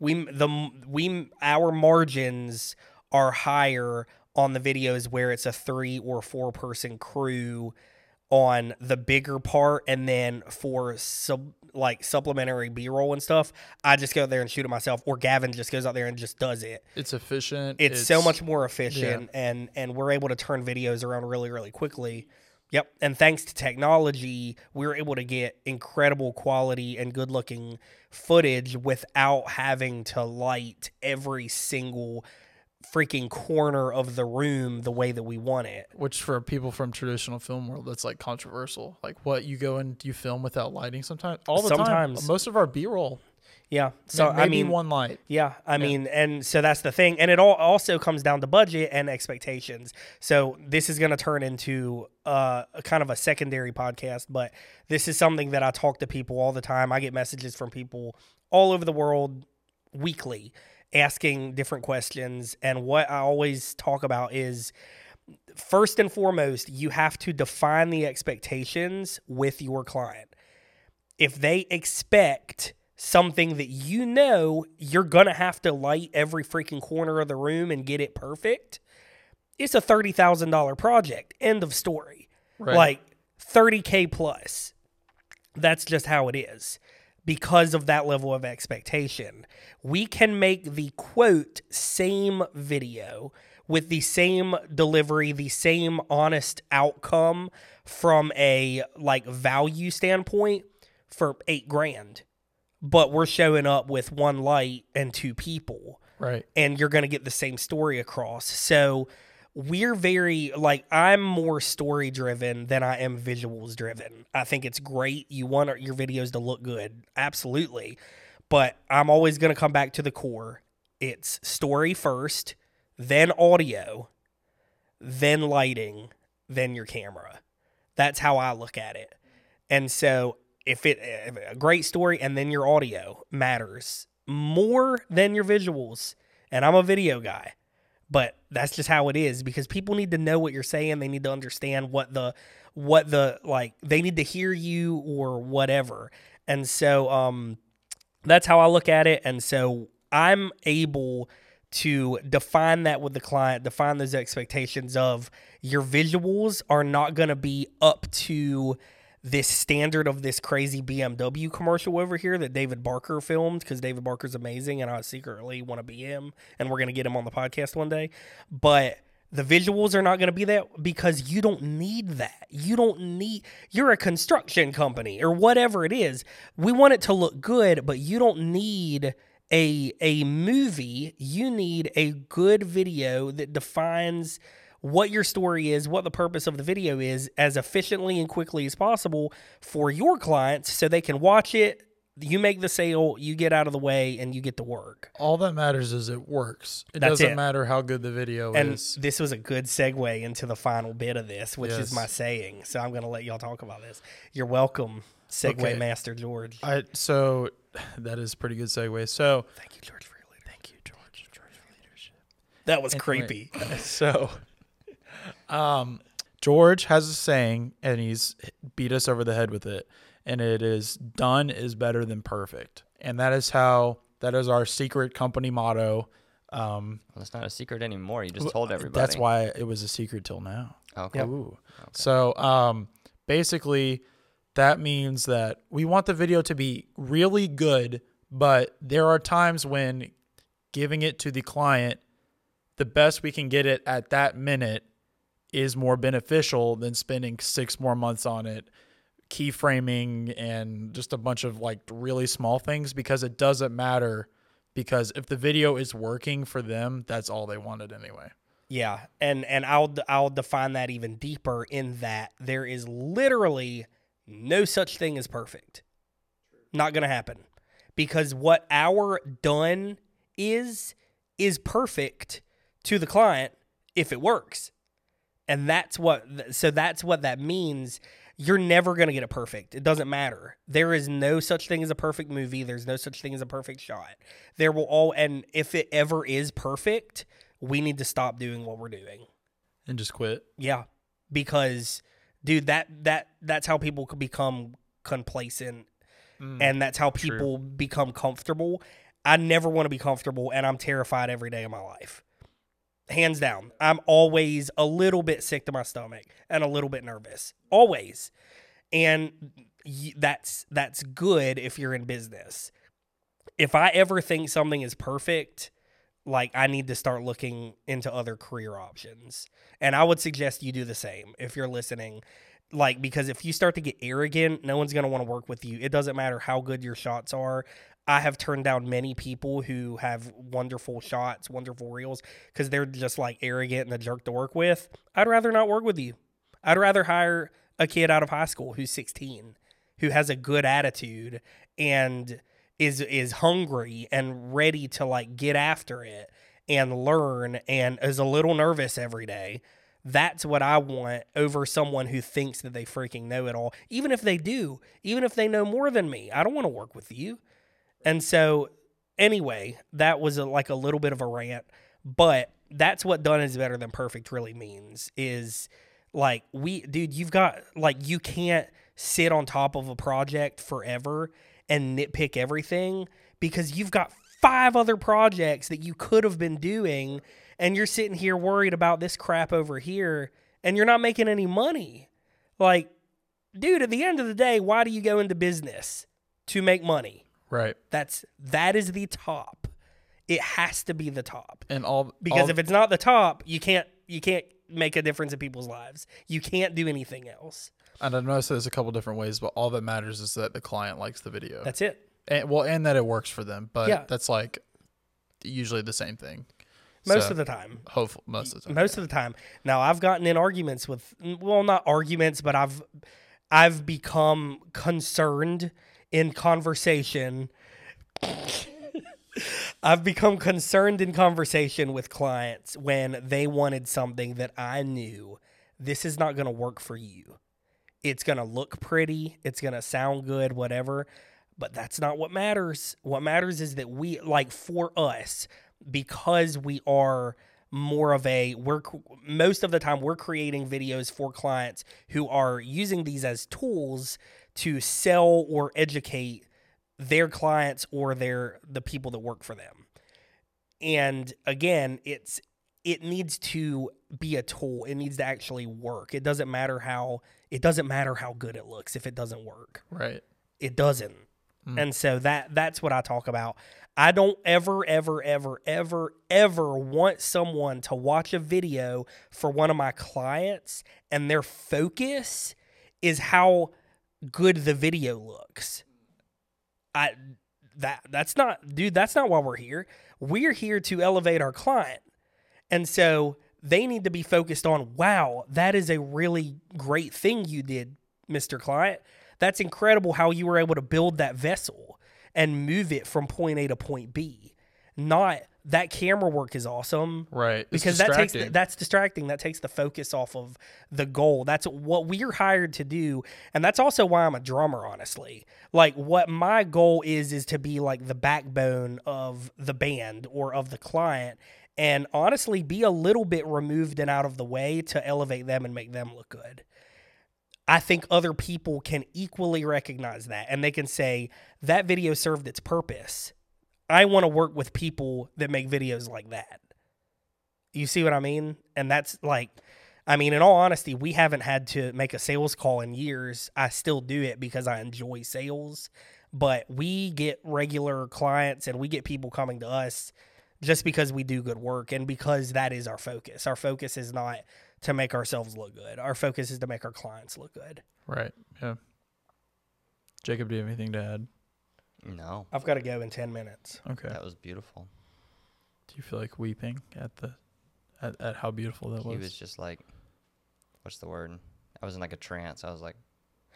we the we our margins are higher on the videos where it's a three or four person crew on the bigger part and then for sub like supplementary b-roll and stuff i just go out there and shoot it myself or gavin just goes out there and just does it. It's efficient. it's, so much more efficient and and we're able to turn videos around really really quickly. Yep and thanks to technology we're able to get incredible quality and good looking footage without having to light every single freaking corner of the room the way that we want it Which for people from traditional film world, that's like controversial. Like what you go and you film without lighting sometimes. All the Sometimes. time. Most of our B roll. yeah so maybe i mean one light. Yeah, I mean, and so that's the thing, and it all also comes down to budget and expectations. So this is going to turn into uh, a kind of a secondary podcast, but this is something that I talk to people all the time. I get messages from people all over the world weekly asking different questions, and what I always talk about is first and foremost, you have to define the expectations with your client if they expect something that you know you're gonna have to light every freaking corner of the room and get it perfect, it's a thirty thousand dollar project. End of story. Right. Like thirty k plus. That's just how it is. Because of that level of expectation, we can make the quote same video with the same delivery, the same honest outcome from a like value standpoint for eight grand. But we're showing up with one light and two people Right. and you're going to get the same story across. So we're very like I'm more story driven than I am visuals driven. I think it's great. You want your videos to look good, absolutely, but I'm always going to come back to the core. It's story first, then audio, then lighting, then your camera. That's how I look at it. And so if it if a great story and then your audio matters more than your visuals. And I'm a video guy. But that's just how it is because people need to know what you're saying. They need to understand what the what the like they need to hear you or whatever. And so um that's how I look at it. And so I'm able to define that with the client, define those expectations of your visuals are not going to be up to this standard of this crazy BMW commercial over here that David Barker filmed because David Barker's amazing and I secretly want to be him and we're going to get him on the podcast one day. But the visuals are not going to be that because you don't need that. You don't need, you're a construction company or whatever it is. We want it to look good, but you don't need a a movie. You need a good video that defines what your story is, what the purpose of the video is, as efficiently and quickly as possible for your clients so they can watch it. You make the sale, you get out of the way, and you get to work. All that matters is it works. It That's doesn't it. matter how good the video And is. this was a good segue into the final bit of this, which Yes. is my saying. So I'm going to let y'all talk about this. You're welcome, Segue Okay. Master George. I so that is a pretty good segue. So Thank you, George, for your leadership. thank you, George. George for leadership. That was Anyway, creepy. (laughs) so um George has a saying and he's beat us over the head with it and it is done is better than perfect. And that is how that is our secret company motto. Um Well, it's not a secret anymore. You just told everybody. that's why it was a secret till now. Okay. Ooh. So um basically that means that we want the video to be really good, but there are times when giving it to the client the best we can get it at that minute is more beneficial than spending six more months on it keyframing and just a bunch of like really small things because it doesn't matter because if the video is working for them, that's all they wanted anyway. Yeah, and and I'll I'll define that even deeper in that there is literally no such thing as perfect. Not to happen. Because what our done is is perfect to the client if it works. And that's what so that's what that means. You're never going to get it perfect. It doesn't matter. There is no such thing as a perfect movie. There's no such thing as a perfect shot. There will all and if it ever is perfect, we need to stop doing what we're doing. And just quit. Yeah, because dude, that that that's how people could become complacent, mm, and that's how true. people become comfortable. I never want to be comfortable, and I'm terrified every day of my life. Hands down, I'm always a little bit sick to my stomach and a little bit nervous, always, and that's that's good if you're in business. If I ever think something is perfect, like I need to start looking into other career options. And I would suggest you do the same if you're listening. Like because if you start to get arrogant, no one's going to want to work with you. It doesn't matter how good your shots are. I have turned down many people who have wonderful shots, wonderful reels because they're just like arrogant and a jerk to work with. I'd rather not work with you. I'd rather hire a kid out of high school who's 16 who has a good attitude and is is hungry and ready to like get after it and learn and is a little nervous every day. That's what I want over someone who thinks that they freaking know it all. Even if they do, even if they know more than me, I don't want to work with you. And so, anyway, that was a, like a little bit of a rant, but that's what done is better than perfect really means is like we dude you've got like you can't sit on top of a project forever and nitpick everything because you've got five other projects that you could have been doing and you're sitting here worried about this crap over here and you're not making any money. Like dude at the end of the day why do you go into business to make money Right. that's that is the top it has to be the top And all because all, if it's not the top you can't you can't make a difference in people's lives you can't do anything else and I noticed there's a couple different ways, but all that matters is that the client likes the video. that's it and, well, and that it works for them. But Yeah. that's like usually the same thing. most So, of the time hopeful most of the time. most of the time now i've gotten in arguments with well not arguments but i've i've become concerned in conversation I've become concerned in conversation with clients when they wanted something that I knew this is not going to work for you. It's going to look pretty, it's going to sound good, whatever, but that's not what matters. What matters is that we like for us because we are more of a we're most of the time we're creating videos for clients who are using these as tools to sell or educate their clients or their the people that work for them. And again, it's it needs to be a tool. It needs to actually work. It doesn't matter how it doesn't matter how good it looks if it doesn't work. Right. It doesn't. Mm. And so that that's what I talk about. I don't ever ever ever ever ever want someone to watch a video for one of my clients and their focus is how good the video looks. I that that's not dude, that's not why we're here. We're here to elevate our client. And so they need to be focused on, wow, that is a really great thing you did, Mr. Client. That's incredible how you were able to build that vessel and move it from point A to point B. Not that camera work is awesome. Right. Because that takes the, that's distracting. That takes the focus off of the goal. That's what we're hired to do, and that's also why I'm a drummer. Honestly, like what my goal is is to be like the backbone of the band or of the client, and honestly, be a little bit removed and out of the way to elevate them and make them look good. I think other people can equally recognize that and they can say that video served its purpose. I want to work with people that make videos like that. You see what I mean? And that's like, I mean, in all honesty, we haven't had to make a sales call in years. I still do it because I enjoy sales, but we get regular clients and we get people coming to us just because we do good work and because that is our focus. Our focus is not to make ourselves look good. Our focus is to make our clients look good. Right. Yeah. Jacob, do you have anything to add? No, I've got to go in 10 minutes. Okay. that was beautiful. Do you feel like weeping at the at, at how beautiful that He was? He was just like, what's the word? I was in like a trance. I was like,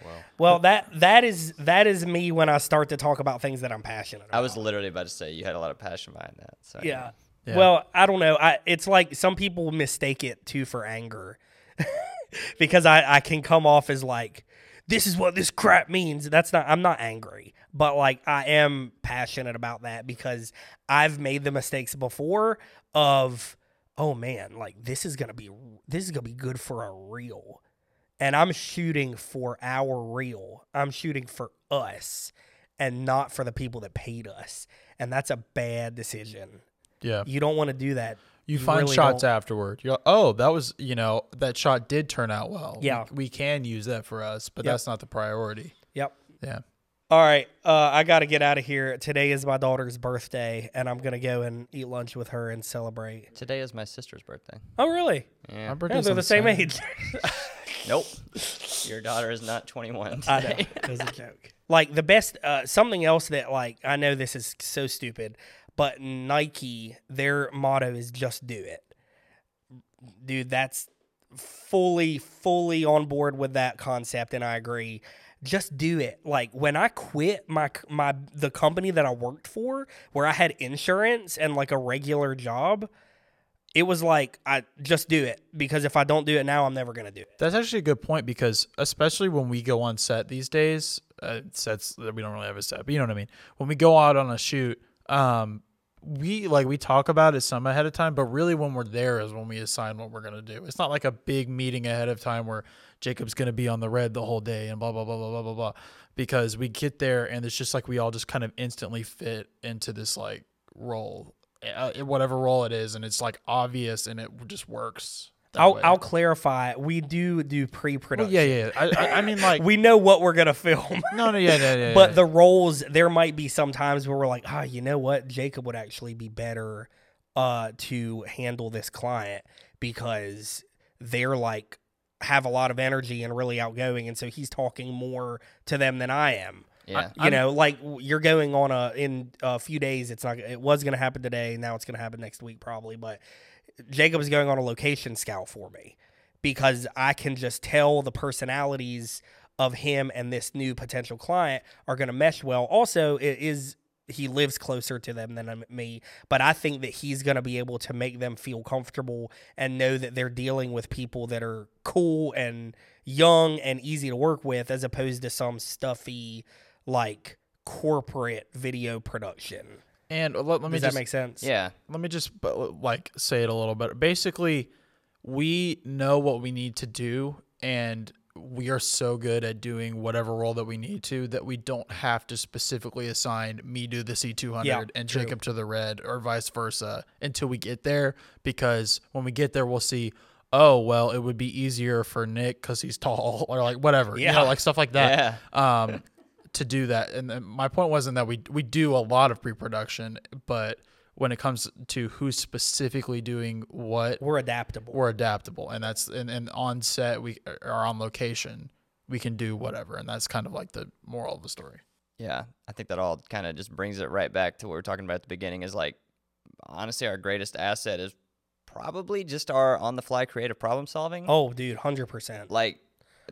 whoa. Well, that that is that is me when I start to talk about things that I'm passionate about. I was literally about to say you had a lot of passion behind that. So Yeah. Yeah. Well, I don't know. I it's like some people mistake it too for anger. (laughs) because I I can come off as like this is what this crap means. That's not I'm not angry, but like I am passionate about that because I've made the mistakes before of oh man, like this is going to be this is going to be good for a reel. And I'm shooting for our reel. I'm shooting for us and not for the people that paid us. And that's a bad decision. yeah. You don't want to do that. You find really shots don't. afterward. You're like, oh, that was you know that shot did turn out well. Yeah. we, we can use that for us, but Yep. that's not the priority. Yep. Yeah, All right. Uh, I got to get out of here. Today is my daughter's birthday, and I'm going to go and eat lunch with her and celebrate. Today is my sister's birthday. Oh, really? my Yeah. Yeah, birthday's they're on the same age. (laughs) Nope. Your daughter is not 21 (laughs) I know. today. It was a joke. Like the best, uh, something else that like I know this is so stupid, but Nike, their motto is just do it. Dude, that's fully, fully on board with that concept, and I agree. Just do it. Like when I quit my my the company that I worked for, where I had insurance and like a regular job, it was like I just do it because if I don't do it now, I'm never gonna do it. that's actually a good point because especially when we go on set these days, uh, sets that we don't really have a set, but you know what I mean. When we go out on a shoot, um, we like we talk about it some ahead of time, but really when we're there is when we assign what we're gonna do. It's not like a big meeting ahead of time where Jacob's gonna be on the red the whole day and blah blah blah blah blah blah blah. Because we get there and it's just like we all just kind of instantly fit into this like role, uh, whatever role it is, and it's like obvious and it just works. That I'll way. I'll clarify. We do do pre-production. yeah, yeah. I, I, I mean, like, (laughs) we know what we're gonna film. (laughs) no, no, yeah, yeah, yeah. but yeah. the roles there might be some times where we're like, ah, you know what, Jacob would actually be better uh, to handle this client because they're like have a lot of energy and really outgoing, and so he's talking more to them than I am. Yeah. You know, like you're going on a in a few days. It's not. It was going to happen today. Now it's going to happen next week probably. But Jacob's going on a location scout for me because I can just tell the personalities of him and this new potential client are going to mesh well. Also, it is he lives closer to them than um, me, but I think that he's going to be able to make them feel comfortable and know that they're dealing with people that are cool and young and easy to work with as opposed to some stuffy like corporate video production. And let, let me Does just that make sense? Yeah. let me just like say it a little bit. Basically, we know what we need to do, and we are so good at doing whatever role that we need to that we don't have to specifically assign me to the C200 Yeah, and true. Jacob to the red or vice versa until we get there. Because when we get there, we'll see. Oh well, it would be easier for Nick because he's tall, (laughs) or like whatever, you know, like stuff like that. Yeah. um, to do that. And then my point wasn't that we we do a lot of pre-production, but when it comes to who's specifically doing what, We're adaptable. we're adaptable, and that's and, and on set we are on location we can do whatever, and that's kind of like the moral of the story. Yeah, I think that all kind of just brings it right back to what we are talking about at the beginning. Is like, honestly, our greatest asset is probably just our on-the-fly creative problem solving. oh, dude, 100%. Like,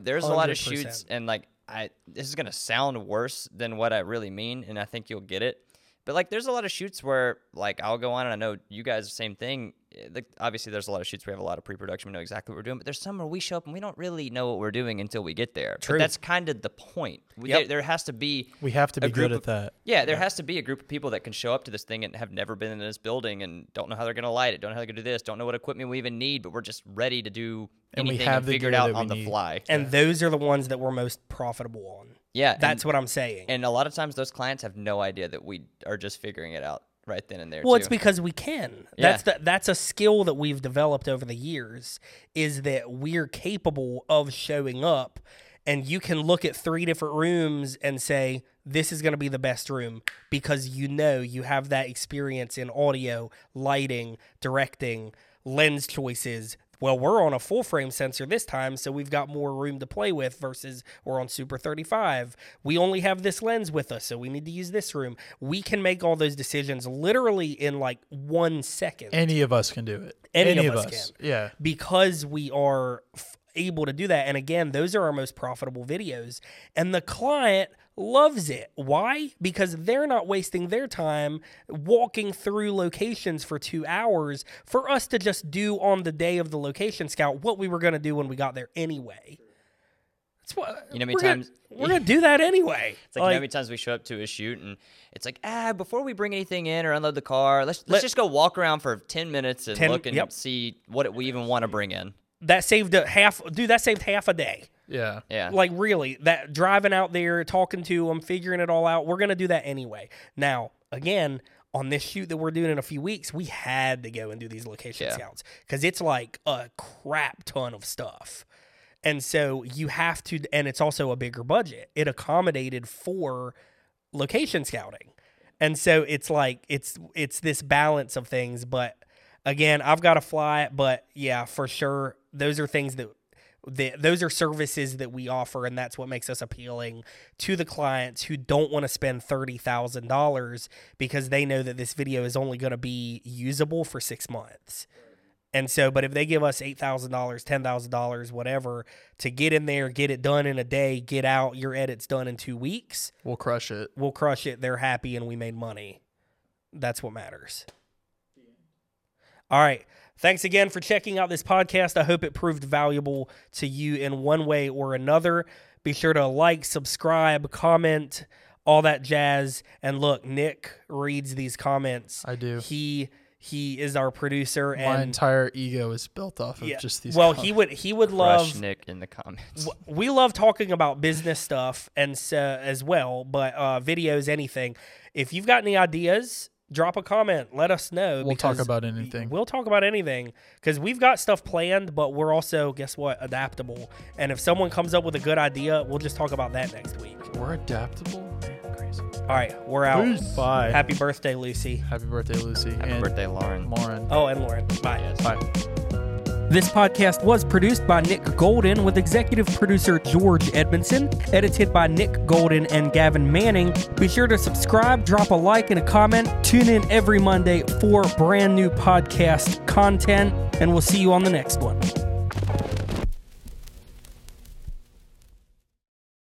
there's a lot of shoots, and like, I this is gonna sound worse than what I really mean, and I think you'll get it. But like, there's a lot of shoots where like I'll go on, and I know you guys the same thing. Eh, Like, obviously, there's a lot of shoots we have a lot of pre-production. We know exactly what we're doing, but there's some where we show up and we don't really know what we're doing until we get there. True. But that's kind of the point. We, Yep. there, there has to be We have to be good group at that. yeah, there has to be a group of people that can show up to this thing and have never been in this building and don't know how they're going to light it, don't know how they're going to do this, don't know what equipment we even need, but we're just ready to do And we have and the figure it out that we on the fly. And those are the ones that we're most profitable on. yeah, That's and, what I'm saying. and a lot of times those clients have no idea that we are just figuring it out right then and there. Well, too. it's because we can. Yeah. That's the, that's a skill that we've developed over the years is that we're capable of showing up and you can look at three different rooms and say this is going to be the best room because you know you have that experience in audio, lighting, directing, lens choices, Well, we're on a full frame sensor this time, so we've got more room to play with versus we're on Super 35. We only have this lens with us, so we need to use this room. We can make all those decisions literally in like one second Any of us can do it. Any of us can. Yeah. because we are f- able to do that. And again, those are our most profitable videos. And the client loves it. Why? Because they're not wasting their time walking through locations for two hours for us to just do on the day of the location scout what we were going to do when we got there anyway. That's what You know many we're gonna- times- (laughs) we're going to do that anyway. (laughs) It's like, you know how many times we show up to a shoot and it's like, ah, before we bring anything in or unload the car, let's let's Let- just go walk around for ten minutes and 10 look and yep. see what we even want to bring in. that saved a half, dude. That saved half a day. Yeah. Yeah. Like really, that driving out there, talking to them, figuring it all out. We're gonna do that anyway. Now, again, on this shoot that we're doing in a few weeks, we had to go and do these location Yeah. scouts because it's like a crap ton of stuff, and so you have to. And it's also a bigger budget. It accommodated for location scouting, and so it's like it's it's this balance of things. But again, I've got to fly it. But yeah, for sure, those are things that the, those are services that we offer, and that's what makes us appealing to the clients who don't want to spend thirty thousand dollars because they know that this video is only going to be usable for six months. And so, but if they give us eight thousand dollars, ten thousand dollars, whatever, to get in there, get it done in a day, get out, your edit's done in two weeks, We'll crush it. we'll crush it. They're happy, and we made money. That's what matters. All right. Thanks again for checking out this podcast. I hope it proved valuable to you in one way or another. Be sure to like, subscribe, comment, all that jazz. And look, Nick reads these comments. I do. He he is our producer My and entire ego is built off of yeah. just these. well, comments. he would he would Crush love Nick in the comments. w- we love talking about business stuff and so, as well, but uh, videos, anything. If you've got any ideas, drop a comment. Let us know. We'll talk about anything. We'll talk about anything because we've got stuff planned, but we're also guess what adaptable. And if someone comes up with a good idea, we'll just talk about that next week. We're adaptable. Man, crazy. All right, we're out. Bye. Happy birthday, Lucy. Happy birthday, Lucy. Happy and birthday, Lauren. Lauren. Oh, and Lauren. Bye. Yes. Bye. This podcast was produced by Nick Golden with executive producer George Edmondson, edited by Nick Golden and Gavin Manning. Be sure to subscribe, drop a like and a comment. Tune in every Monday for brand new podcast content, and we'll see you on the next one.